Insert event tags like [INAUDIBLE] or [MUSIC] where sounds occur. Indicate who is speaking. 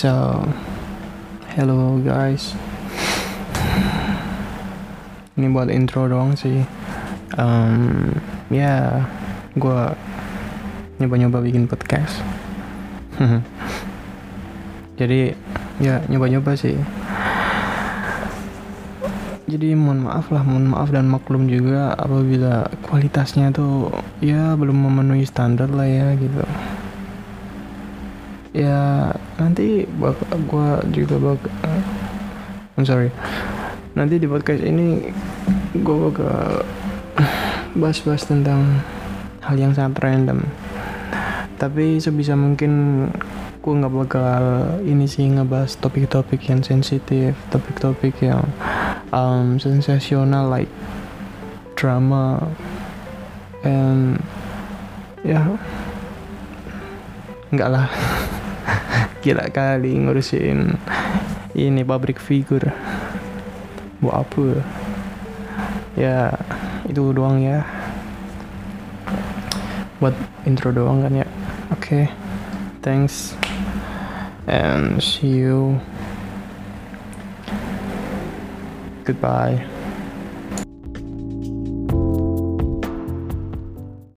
Speaker 1: So, hello guys. Ini buat intro doang sih. Um, ya, gue nyoba-nyoba bikin podcast. [LAUGHS] Jadi, ya nyoba-nyoba sih. Jadi mohon maaf lah, mohon maaf dan maklum juga apabila kualitasnya tuh ya belum memenuhi standar lah ya gitu. Ya nanti bak gua juga bak I'm sorry. Nanti di podcast ini gua bakal bahas-bahas tentang hal yang sangat random. Tapi sebisa mungkin gue nggak bakal ini sih ngebahas topik-topik yang sensitif, topik-topik yang um, sensasional like drama and ya nggak lah gila kali ngurusin ini pabrik figur buat apa? Ya itu doang ya. Buat intro doang kan ya. Oke okay. thanks and see you. Goodbye